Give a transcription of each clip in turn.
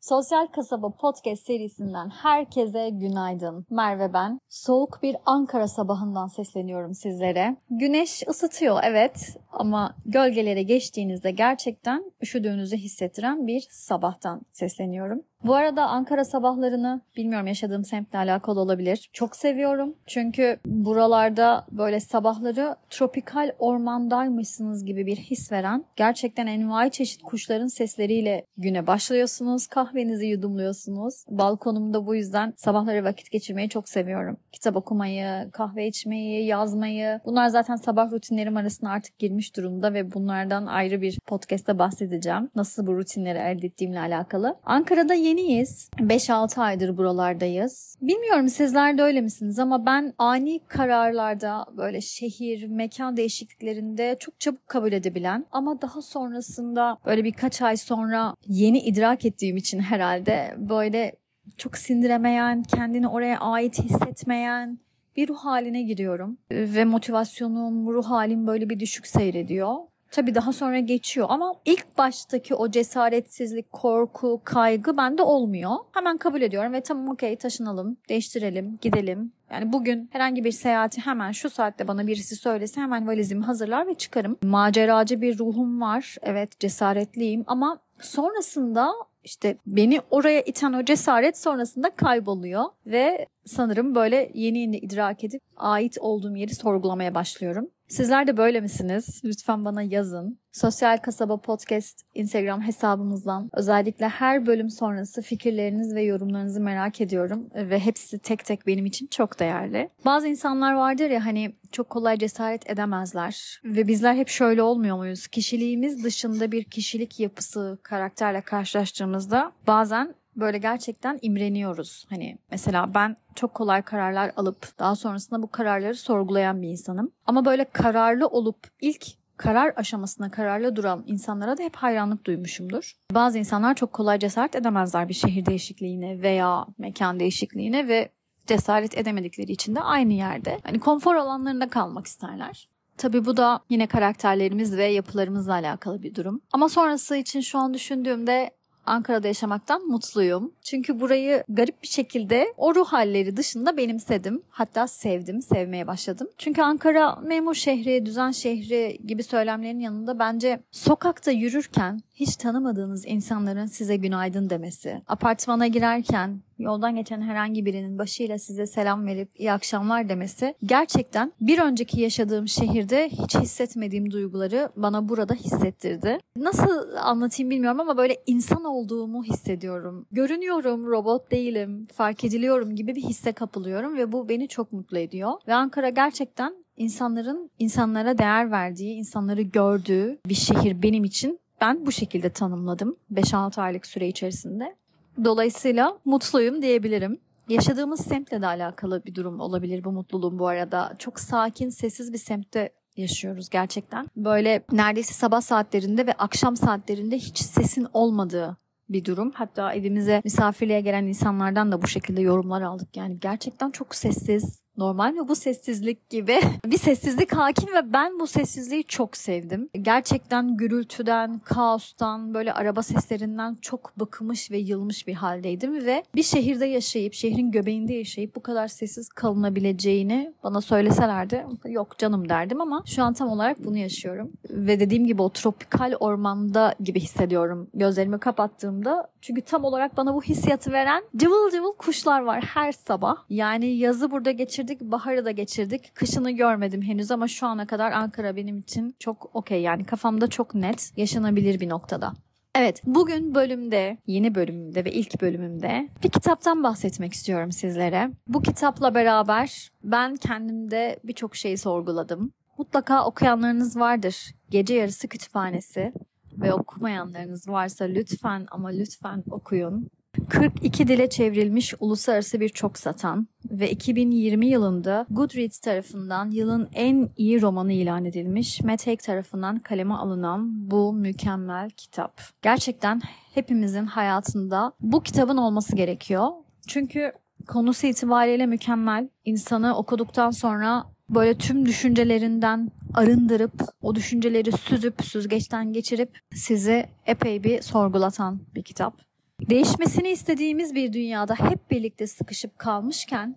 Sosyal Kasaba Podcast serisinden herkese günaydın. Merve ben. Soğuk bir Ankara sabahından sesleniyorum sizlere. Güneş ısıtıyor evet ama gölgelere geçtiğinizde gerçekten üşüdüğünüzü hissettiren bir sabahtan sesleniyorum. Bu arada Ankara sabahlarını bilmiyorum yaşadığım semtle alakalı olabilir. Çok seviyorum. Çünkü buralarda böyle sabahları tropikal ormandaymışsınız gibi bir his veren gerçekten envai çeşit kuşların sesleriyle güne başlıyorsunuz. Kahvenizi yudumluyorsunuz. Balkonumda bu yüzden sabahları vakit geçirmeyi çok seviyorum. Kitap okumayı, kahve içmeyi, yazmayı. Bunlar zaten sabah rutinlerim arasında artık girmiş durumda ve bunlardan ayrı bir podcast'te bahsedeceğim. Nasıl bu rutinleri elde ettiğimle alakalı. Ankara'da yeniyiz. 5-6 aydır buralardayız. Bilmiyorum sizler de öyle misiniz ama ben ani kararlarda böyle şehir, mekan değişikliklerinde çok çabuk kabul edebilen ama daha sonrasında böyle birkaç ay sonra yeni idrak ettiğim için herhalde böyle çok sindiremeyen, kendini oraya ait hissetmeyen bir ruh haline giriyorum. Ve motivasyonum, ruh halim böyle bir düşük seyrediyor. Tabii daha sonra geçiyor ama ilk baştaki o cesaretsizlik, korku, kaygı bende olmuyor. Hemen kabul ediyorum ve tamam okey taşınalım, değiştirelim, gidelim. Yani bugün herhangi bir seyahati hemen şu saatte bana birisi söylese hemen valizimi hazırlar ve çıkarım. Maceracı bir ruhum var. Evet cesaretliyim ama sonrasında işte beni oraya iten o cesaret sonrasında kayboluyor ve sanırım böyle yeni yeni idrak edip ait olduğum yeri sorgulamaya başlıyorum. Sizler de böyle misiniz? Lütfen bana yazın. Sosyal Kasaba Podcast Instagram hesabımızdan özellikle her bölüm sonrası fikirleriniz ve yorumlarınızı merak ediyorum ve hepsi tek tek benim için çok değerli. Bazı insanlar vardır ya hani çok kolay cesaret edemezler ve bizler hep şöyle olmuyor muyuz? Kişiliğimiz dışında bir kişilik yapısı karakterle karşılaştığımızda bazen böyle gerçekten imreniyoruz. Hani mesela ben çok kolay kararlar alıp daha sonrasında bu kararları sorgulayan bir insanım. Ama böyle kararlı olup ilk karar aşamasına kararlı duran insanlara da hep hayranlık duymuşumdur. Bazı insanlar çok kolay cesaret edemezler bir şehir değişikliğine veya mekan değişikliğine ve cesaret edemedikleri için de aynı yerde. Hani konfor alanlarında kalmak isterler. Tabii bu da yine karakterlerimiz ve yapılarımızla alakalı bir durum. Ama sonrası için şu an düşündüğümde Ankara'da yaşamaktan mutluyum. Çünkü burayı garip bir şekilde o ruh halleri dışında benimsedim. Hatta sevdim, sevmeye başladım. Çünkü Ankara memur şehri, düzen şehri gibi söylemlerin yanında bence sokakta yürürken hiç tanımadığınız insanların size günaydın demesi, apartmana girerken yoldan geçen herhangi birinin başıyla size selam verip iyi akşamlar demesi gerçekten bir önceki yaşadığım şehirde hiç hissetmediğim duyguları bana burada hissettirdi. Nasıl anlatayım bilmiyorum ama böyle insan olduğumu hissediyorum. Görünüyorum, robot değilim, fark ediliyorum gibi bir hisse kapılıyorum ve bu beni çok mutlu ediyor. Ve Ankara gerçekten insanların insanlara değer verdiği, insanları gördüğü bir şehir benim için ben bu şekilde tanımladım 5-6 aylık süre içerisinde. Dolayısıyla mutluyum diyebilirim. Yaşadığımız semtle de alakalı bir durum olabilir bu mutluluğum bu arada. Çok sakin, sessiz bir semtte yaşıyoruz gerçekten. Böyle neredeyse sabah saatlerinde ve akşam saatlerinde hiç sesin olmadığı bir durum. Hatta evimize misafirliğe gelen insanlardan da bu şekilde yorumlar aldık. Yani gerçekten çok sessiz, normal ve bu sessizlik gibi bir sessizlik hakim ve ben bu sessizliği çok sevdim. Gerçekten gürültüden, kaostan, böyle araba seslerinden çok bıkmış ve yılmış bir haldeydim ve bir şehirde yaşayıp, şehrin göbeğinde yaşayıp bu kadar sessiz kalınabileceğini bana söyleselerdi yok canım derdim ama şu an tam olarak bunu yaşıyorum. Ve dediğim gibi o tropikal ormanda gibi hissediyorum gözlerimi kapattığımda. Çünkü tam olarak bana bu hissiyatı veren cıvıl cıvıl kuşlar var her sabah. Yani yazı burada geçir geçirdik, baharı da geçirdik. Kışını görmedim henüz ama şu ana kadar Ankara benim için çok okey yani kafamda çok net yaşanabilir bir noktada. Evet, bugün bölümde, yeni bölümümde ve ilk bölümümde bir kitaptan bahsetmek istiyorum sizlere. Bu kitapla beraber ben kendimde birçok şeyi sorguladım. Mutlaka okuyanlarınız vardır. Gece Yarısı Kütüphanesi ve okumayanlarınız varsa lütfen ama lütfen okuyun. 42 dile çevrilmiş uluslararası bir çok satan ve 2020 yılında Goodreads tarafından yılın en iyi romanı ilan edilmiş Matt Haig tarafından kaleme alınan bu mükemmel kitap. Gerçekten hepimizin hayatında bu kitabın olması gerekiyor. Çünkü konusu itibariyle mükemmel. İnsanı okuduktan sonra böyle tüm düşüncelerinden arındırıp o düşünceleri süzüp süzgeçten geçirip sizi epey bir sorgulatan bir kitap. Değişmesini istediğimiz bir dünyada hep birlikte sıkışıp kalmışken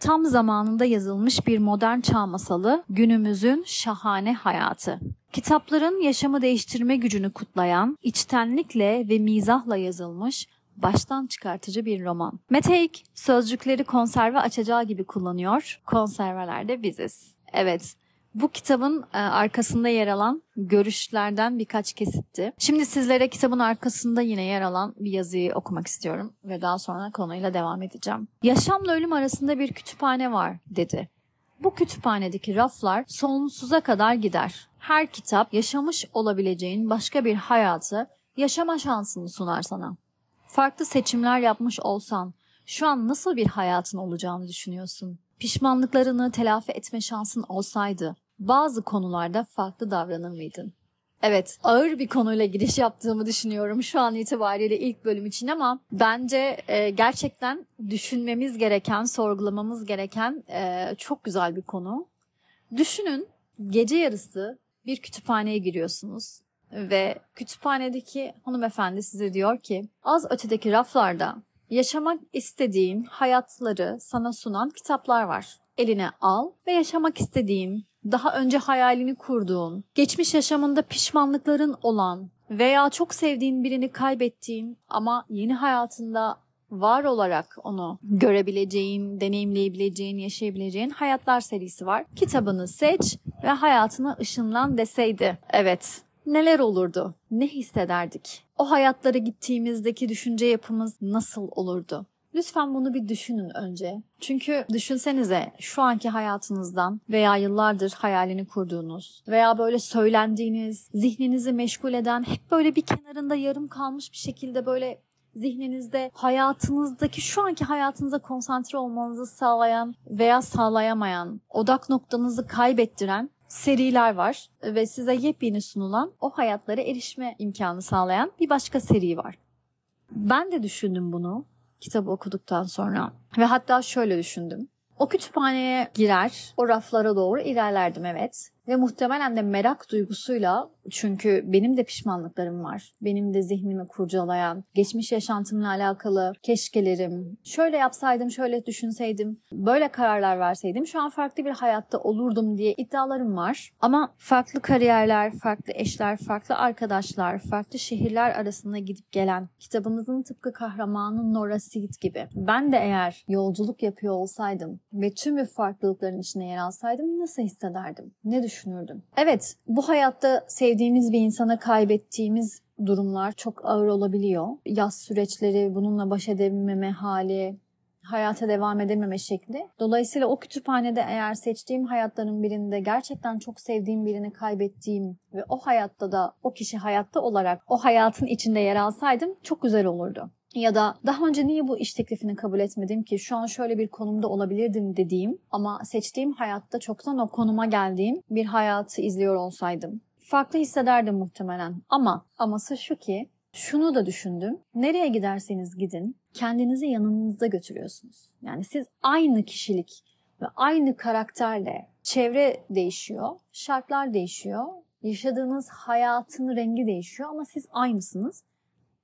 tam zamanında yazılmış bir modern çağ masalı günümüzün şahane hayatı. Kitapların yaşamı değiştirme gücünü kutlayan, içtenlikle ve mizahla yazılmış baştan çıkartıcı bir roman. Meteik sözcükleri konserve açacağı gibi kullanıyor. Konserveler de biziz. Evet, bu kitabın e, arkasında yer alan görüşlerden birkaç kesitti. Şimdi sizlere kitabın arkasında yine yer alan bir yazıyı okumak istiyorum ve daha sonra konuyla devam edeceğim. Yaşamla ölüm arasında bir kütüphane var dedi. Bu kütüphanedeki raflar sonsuza kadar gider. Her kitap yaşamış olabileceğin başka bir hayatı yaşama şansını sunar sana. Farklı seçimler yapmış olsan şu an nasıl bir hayatın olacağını düşünüyorsun? Pişmanlıklarını telafi etme şansın olsaydı bazı konularda farklı davranır mıydın? Evet, ağır bir konuyla giriş yaptığımı düşünüyorum şu an itibariyle ilk bölüm için ama bence e, gerçekten düşünmemiz gereken, sorgulamamız gereken e, çok güzel bir konu. Düşünün, gece yarısı bir kütüphaneye giriyorsunuz ve kütüphanedeki hanımefendi size diyor ki az ötedeki raflarda yaşamak istediğin hayatları sana sunan kitaplar var. Eline al ve yaşamak istediğin, daha önce hayalini kurduğun, geçmiş yaşamında pişmanlıkların olan veya çok sevdiğin birini kaybettiğin ama yeni hayatında var olarak onu görebileceğin, deneyimleyebileceğin, yaşayabileceğin hayatlar serisi var. Kitabını seç ve hayatına ışınlan deseydi. Evet, neler olurdu? Ne hissederdik? O hayatlara gittiğimizdeki düşünce yapımız nasıl olurdu? Lütfen bunu bir düşünün önce. Çünkü düşünsenize şu anki hayatınızdan veya yıllardır hayalini kurduğunuz veya böyle söylendiğiniz, zihninizi meşgul eden, hep böyle bir kenarında yarım kalmış bir şekilde böyle zihninizde hayatınızdaki şu anki hayatınıza konsantre olmanızı sağlayan veya sağlayamayan, odak noktanızı kaybettiren seriler var ve size yepyeni sunulan o hayatlara erişme imkanı sağlayan bir başka seri var. Ben de düşündüm bunu kitabı okuduktan sonra ve hatta şöyle düşündüm. O kütüphaneye girer, o raflara doğru ilerlerdim evet. Ve muhtemelen de merak duygusuyla çünkü benim de pişmanlıklarım var. Benim de zihnimi kurcalayan, geçmiş yaşantımla alakalı keşkelerim. Şöyle yapsaydım, şöyle düşünseydim, böyle kararlar verseydim şu an farklı bir hayatta olurdum diye iddialarım var. Ama farklı kariyerler, farklı eşler, farklı arkadaşlar, farklı şehirler arasında gidip gelen kitabımızın tıpkı kahramanı Nora Seed gibi. Ben de eğer yolculuk yapıyor olsaydım ve tüm farklılıkların içine yer alsaydım nasıl hissederdim? Ne düşünürdüm? Evet, bu hayatta sevdiğimiz bir insana kaybettiğimiz durumlar çok ağır olabiliyor. Yaz süreçleri, bununla baş edememe hali, hayata devam edememe şekli. Dolayısıyla o kütüphanede eğer seçtiğim hayatların birinde gerçekten çok sevdiğim birini kaybettiğim ve o hayatta da o kişi hayatta olarak o hayatın içinde yer alsaydım çok güzel olurdu ya da daha önce niye bu iş teklifini kabul etmedim ki şu an şöyle bir konumda olabilirdim dediğim ama seçtiğim hayatta çoktan o konuma geldiğim bir hayatı izliyor olsaydım. Farklı hissederdim muhtemelen ama aması şu ki şunu da düşündüm. Nereye giderseniz gidin kendinizi yanınızda götürüyorsunuz. Yani siz aynı kişilik ve aynı karakterle çevre değişiyor, şartlar değişiyor, yaşadığınız hayatın rengi değişiyor ama siz aynısınız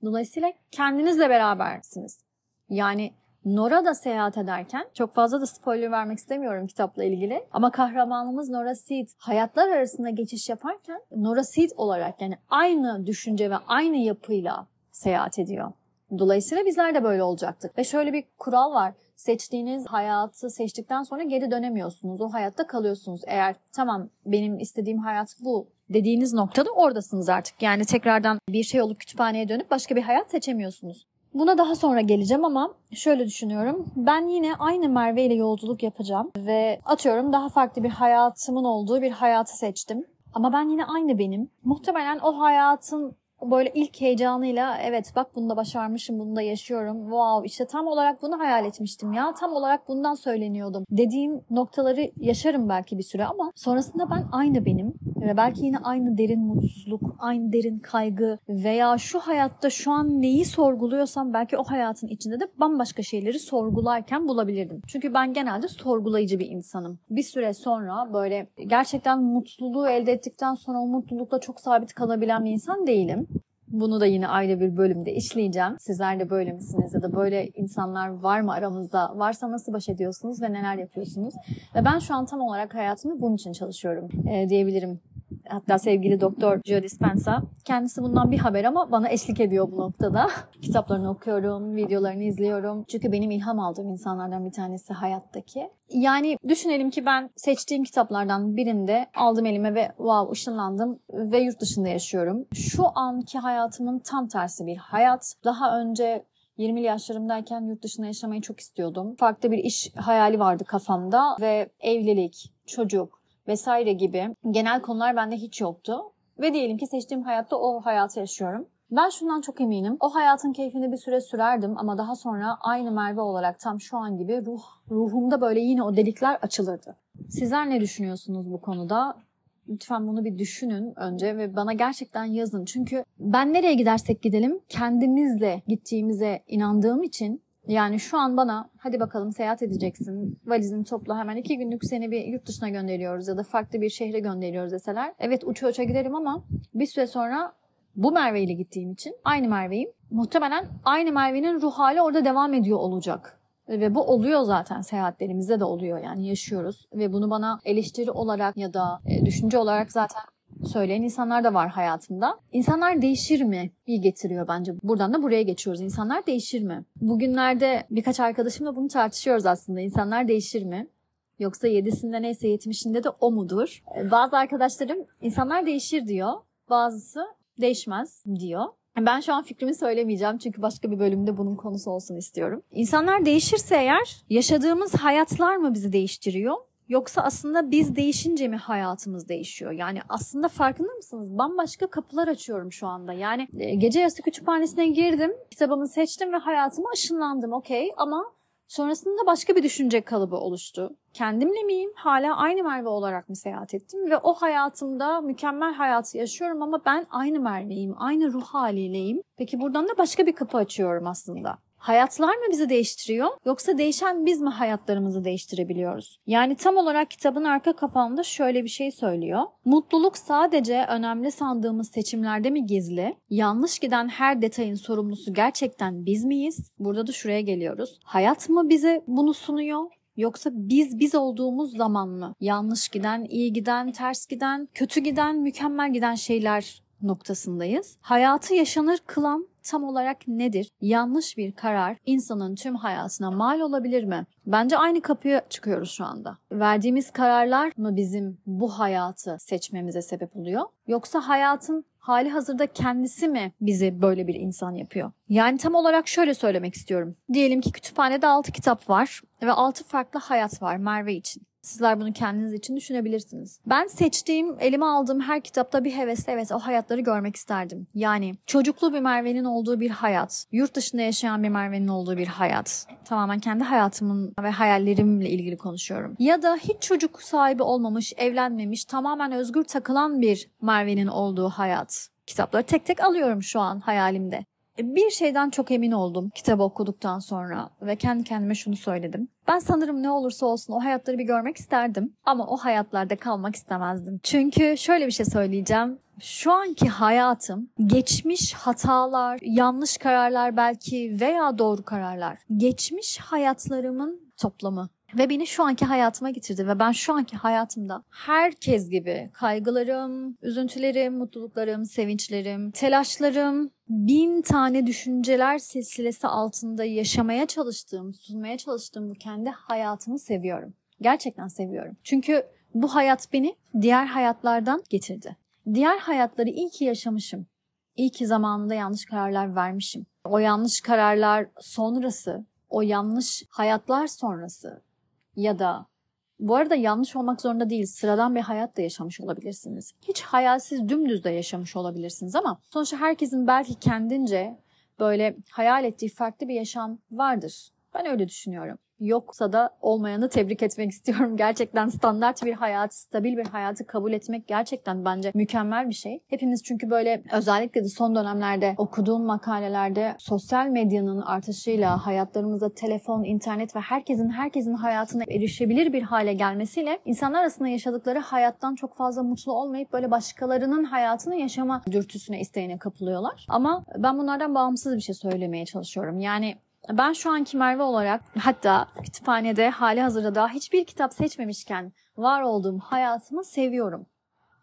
Dolayısıyla kendinizle berabersiniz. Yani Nora da seyahat ederken çok fazla da spoiler vermek istemiyorum kitapla ilgili. Ama kahramanımız Nora Seed hayatlar arasında geçiş yaparken Nora Seed olarak yani aynı düşünce ve aynı yapıyla seyahat ediyor. Dolayısıyla bizler de böyle olacaktık. Ve şöyle bir kural var. Seçtiğiniz hayatı seçtikten sonra geri dönemiyorsunuz. O hayatta kalıyorsunuz. Eğer tamam benim istediğim hayat bu dediğiniz noktada oradasınız artık. Yani tekrardan bir şey olup kütüphaneye dönüp başka bir hayat seçemiyorsunuz. Buna daha sonra geleceğim ama şöyle düşünüyorum. Ben yine aynı Merve ile yolculuk yapacağım ve atıyorum daha farklı bir hayatımın olduğu bir hayatı seçtim. Ama ben yine aynı benim. Muhtemelen o hayatın böyle ilk heyecanıyla evet bak bunu da başarmışım, bunu da yaşıyorum. Wow işte tam olarak bunu hayal etmiştim ya. Tam olarak bundan söyleniyordum. Dediğim noktaları yaşarım belki bir süre ama sonrasında ben aynı benim ve belki yine aynı derin mutsuzluk, aynı derin kaygı veya şu hayatta şu an neyi sorguluyorsam belki o hayatın içinde de bambaşka şeyleri sorgularken bulabilirdim. Çünkü ben genelde sorgulayıcı bir insanım. Bir süre sonra böyle gerçekten mutluluğu elde ettikten sonra o mutlulukla çok sabit kalabilen bir insan değilim. Bunu da yine ayrı bir bölümde işleyeceğim. Sizler de böyle misiniz ya da böyle insanlar var mı aramızda? Varsa nasıl baş ediyorsunuz ve neler yapıyorsunuz? Ve ben şu an tam olarak hayatımda bunun için çalışıyorum e, diyebilirim. Hatta sevgili doktor Joe Dispenza kendisi bundan bir haber ama bana eşlik ediyor bu noktada. Kitaplarını okuyorum, videolarını izliyorum. Çünkü benim ilham aldığım insanlardan bir tanesi hayattaki. Yani düşünelim ki ben seçtiğim kitaplardan birinde aldım elime ve wow ışınlandım ve yurt dışında yaşıyorum. Şu anki hayatımın tam tersi bir hayat. Daha önce 20'li yaşlarımdayken yurt dışında yaşamayı çok istiyordum. Farklı bir iş hayali vardı kafamda ve evlilik, çocuk, vesaire gibi genel konular bende hiç yoktu. Ve diyelim ki seçtiğim hayatta o hayatı yaşıyorum. Ben şundan çok eminim. O hayatın keyfini bir süre sürerdim ama daha sonra aynı Merve olarak tam şu an gibi ruh ruhumda böyle yine o delikler açılırdı. Sizler ne düşünüyorsunuz bu konuda? Lütfen bunu bir düşünün önce ve bana gerçekten yazın. Çünkü ben nereye gidersek gidelim kendimizle gittiğimize inandığım için yani şu an bana hadi bakalım seyahat edeceksin. Valizini topla hemen iki günlük seni bir yurt dışına gönderiyoruz ya da farklı bir şehre gönderiyoruz deseler. Evet uça uça giderim ama bir süre sonra bu Merve ile gittiğim için aynı Merve'yim. Muhtemelen aynı Merve'nin ruh hali orada devam ediyor olacak. Ve bu oluyor zaten seyahatlerimizde de oluyor yani yaşıyoruz. Ve bunu bana eleştiri olarak ya da e, düşünce olarak zaten söyleyen insanlar da var hayatımda. İnsanlar değişir mi? İyi getiriyor bence. Buradan da buraya geçiyoruz. İnsanlar değişir mi? Bugünlerde birkaç arkadaşımla bunu tartışıyoruz aslında. İnsanlar değişir mi? Yoksa yedisinde neyse yetmişinde de o mudur? Ee, bazı arkadaşlarım insanlar değişir diyor. Bazısı değişmez diyor. Ben şu an fikrimi söylemeyeceğim çünkü başka bir bölümde bunun konusu olsun istiyorum. İnsanlar değişirse eğer yaşadığımız hayatlar mı bizi değiştiriyor? Yoksa aslında biz değişince mi hayatımız değişiyor? Yani aslında farkında mısınız? Bambaşka kapılar açıyorum şu anda. Yani e, gece yarısı kütüphanesine girdim, kitabımı seçtim ve hayatıma ışınlandım. Okey ama sonrasında başka bir düşünce kalıbı oluştu. Kendimle miyim? Hala aynı Merve olarak mı seyahat ettim? Ve o hayatımda mükemmel hayatı yaşıyorum ama ben aynı Merve'yim, aynı ruh haliyleyim. Peki buradan da başka bir kapı açıyorum aslında. Hayatlar mı bizi değiştiriyor yoksa değişen biz mi hayatlarımızı değiştirebiliyoruz? Yani tam olarak kitabın arka kapağında şöyle bir şey söylüyor. Mutluluk sadece önemli sandığımız seçimlerde mi gizli? Yanlış giden her detayın sorumlusu gerçekten biz miyiz? Burada da şuraya geliyoruz. Hayat mı bize bunu sunuyor? Yoksa biz biz olduğumuz zaman mı? Yanlış giden, iyi giden, ters giden, kötü giden, mükemmel giden şeyler noktasındayız. Hayatı yaşanır kılan tam olarak nedir? Yanlış bir karar insanın tüm hayatına mal olabilir mi? Bence aynı kapıya çıkıyoruz şu anda. Verdiğimiz kararlar mı bizim bu hayatı seçmemize sebep oluyor? Yoksa hayatın hali hazırda kendisi mi bizi böyle bir insan yapıyor? Yani tam olarak şöyle söylemek istiyorum. Diyelim ki kütüphanede 6 kitap var ve 6 farklı hayat var Merve için. Sizler bunu kendiniz için düşünebilirsiniz. Ben seçtiğim, elime aldığım her kitapta bir hevesle evet o hayatları görmek isterdim. Yani çocuklu bir Merve'nin olduğu bir hayat, yurt dışında yaşayan bir Merve'nin olduğu bir hayat. Tamamen kendi hayatımın ve hayallerimle ilgili konuşuyorum. Ya da hiç çocuk sahibi olmamış, evlenmemiş, tamamen özgür takılan bir Merve'nin olduğu hayat. Kitapları tek tek alıyorum şu an hayalimde. Bir şeyden çok emin oldum kitabı okuduktan sonra ve kendi kendime şunu söyledim. Ben sanırım ne olursa olsun o hayatları bir görmek isterdim ama o hayatlarda kalmak istemezdim. Çünkü şöyle bir şey söyleyeceğim. Şu anki hayatım geçmiş hatalar, yanlış kararlar belki veya doğru kararlar. Geçmiş hayatlarımın toplamı ve beni şu anki hayatıma getirdi ve ben şu anki hayatımda herkes gibi kaygılarım, üzüntülerim, mutluluklarım, sevinçlerim, telaşlarım, bin tane düşünceler silsilesi altında yaşamaya çalıştığım, sunmaya çalıştığım bu kendi hayatımı seviyorum. Gerçekten seviyorum. Çünkü bu hayat beni diğer hayatlardan getirdi. Diğer hayatları iyi ki yaşamışım. İyi ki zamanında yanlış kararlar vermişim. O yanlış kararlar sonrası, o yanlış hayatlar sonrası ya da bu arada yanlış olmak zorunda değil. Sıradan bir hayat da yaşamış olabilirsiniz. Hiç hayalsiz dümdüz de yaşamış olabilirsiniz ama sonuçta herkesin belki kendince böyle hayal ettiği farklı bir yaşam vardır. Ben öyle düşünüyorum. Yoksa da olmayanı tebrik etmek istiyorum. Gerçekten standart bir hayat, stabil bir hayatı kabul etmek gerçekten bence mükemmel bir şey. Hepimiz çünkü böyle özellikle de son dönemlerde okuduğum makalelerde sosyal medyanın artışıyla hayatlarımıza telefon, internet ve herkesin herkesin hayatına erişebilir bir hale gelmesiyle insanlar arasında yaşadıkları hayattan çok fazla mutlu olmayıp böyle başkalarının hayatını yaşama dürtüsüne, isteğine kapılıyorlar. Ama ben bunlardan bağımsız bir şey söylemeye çalışıyorum. Yani ben şu anki Merve olarak hatta kütüphanede hali hazırda daha hiçbir kitap seçmemişken var olduğum hayatımı seviyorum.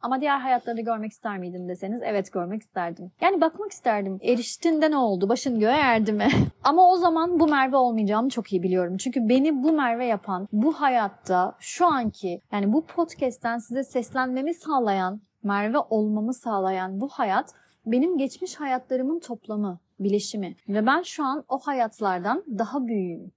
Ama diğer hayatları görmek ister miydin deseniz evet görmek isterdim. Yani bakmak isterdim. Eriştiğinde ne oldu? Başın göğe erdi mi? Ama o zaman bu Merve olmayacağımı çok iyi biliyorum. Çünkü beni bu Merve yapan, bu hayatta şu anki yani bu podcast'ten size seslenmemi sağlayan, Merve olmamı sağlayan bu hayat benim geçmiş hayatlarımın toplamı, bileşimi. Ve ben şu an o hayatlardan daha büyüğüm.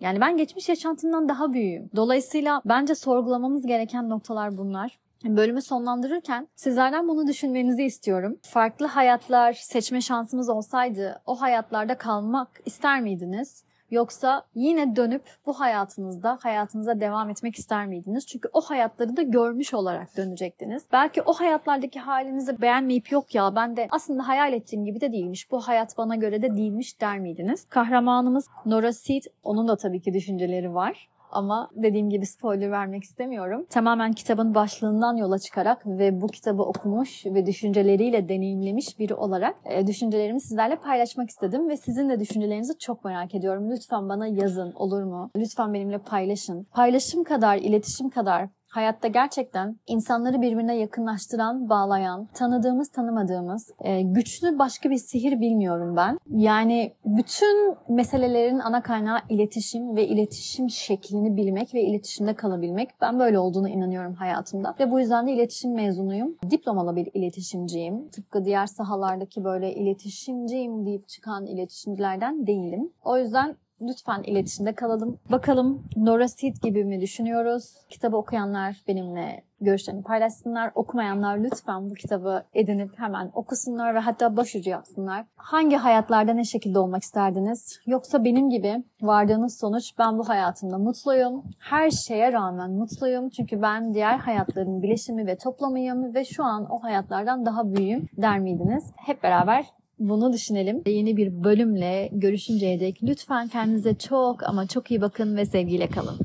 Yani ben geçmiş yaşantımdan daha büyüğüm. Dolayısıyla bence sorgulamamız gereken noktalar bunlar. Bölümü sonlandırırken sizlerden bunu düşünmenizi istiyorum. Farklı hayatlar seçme şansımız olsaydı o hayatlarda kalmak ister miydiniz? Yoksa yine dönüp bu hayatınızda hayatınıza devam etmek ister miydiniz? Çünkü o hayatları da görmüş olarak dönecektiniz. Belki o hayatlardaki halinizi beğenmeyip yok ya ben de aslında hayal ettiğim gibi de değilmiş. Bu hayat bana göre de değilmiş der miydiniz? Kahramanımız Nora Seed. Onun da tabii ki düşünceleri var. Ama dediğim gibi spoiler vermek istemiyorum. Tamamen kitabın başlığından yola çıkarak ve bu kitabı okumuş ve düşünceleriyle deneyimlemiş biri olarak e, düşüncelerimi sizlerle paylaşmak istedim ve sizin de düşüncelerinizi çok merak ediyorum. Lütfen bana yazın olur mu? Lütfen benimle paylaşın. Paylaşım kadar, iletişim kadar hayatta gerçekten insanları birbirine yakınlaştıran, bağlayan, tanıdığımız, tanımadığımız, e, güçlü başka bir sihir bilmiyorum ben. Yani bütün meselelerin ana kaynağı iletişim ve iletişim şeklini bilmek ve iletişimde kalabilmek. Ben böyle olduğunu inanıyorum hayatımda. Ve bu yüzden de iletişim mezunuyum. Diplomalı bir iletişimciyim. Tıpkı diğer sahalardaki böyle iletişimciyim deyip çıkan iletişimcilerden değilim. O yüzden Lütfen iletişimde kalalım. Bakalım Nora Seed gibi mi düşünüyoruz? Kitabı okuyanlar benimle görüşlerini paylaşsınlar. Okumayanlar lütfen bu kitabı edinip hemen okusunlar ve hatta başucu yapsınlar. Hangi hayatlarda ne şekilde olmak isterdiniz? Yoksa benim gibi vardığınız sonuç ben bu hayatımda mutluyum. Her şeye rağmen mutluyum. Çünkü ben diğer hayatların bileşimi ve toplamıyım ve şu an o hayatlardan daha büyüğüm der miydiniz? Hep beraber bunu düşünelim. Yeni bir bölümle görüşünceye dek lütfen kendinize çok ama çok iyi bakın ve sevgiyle kalın.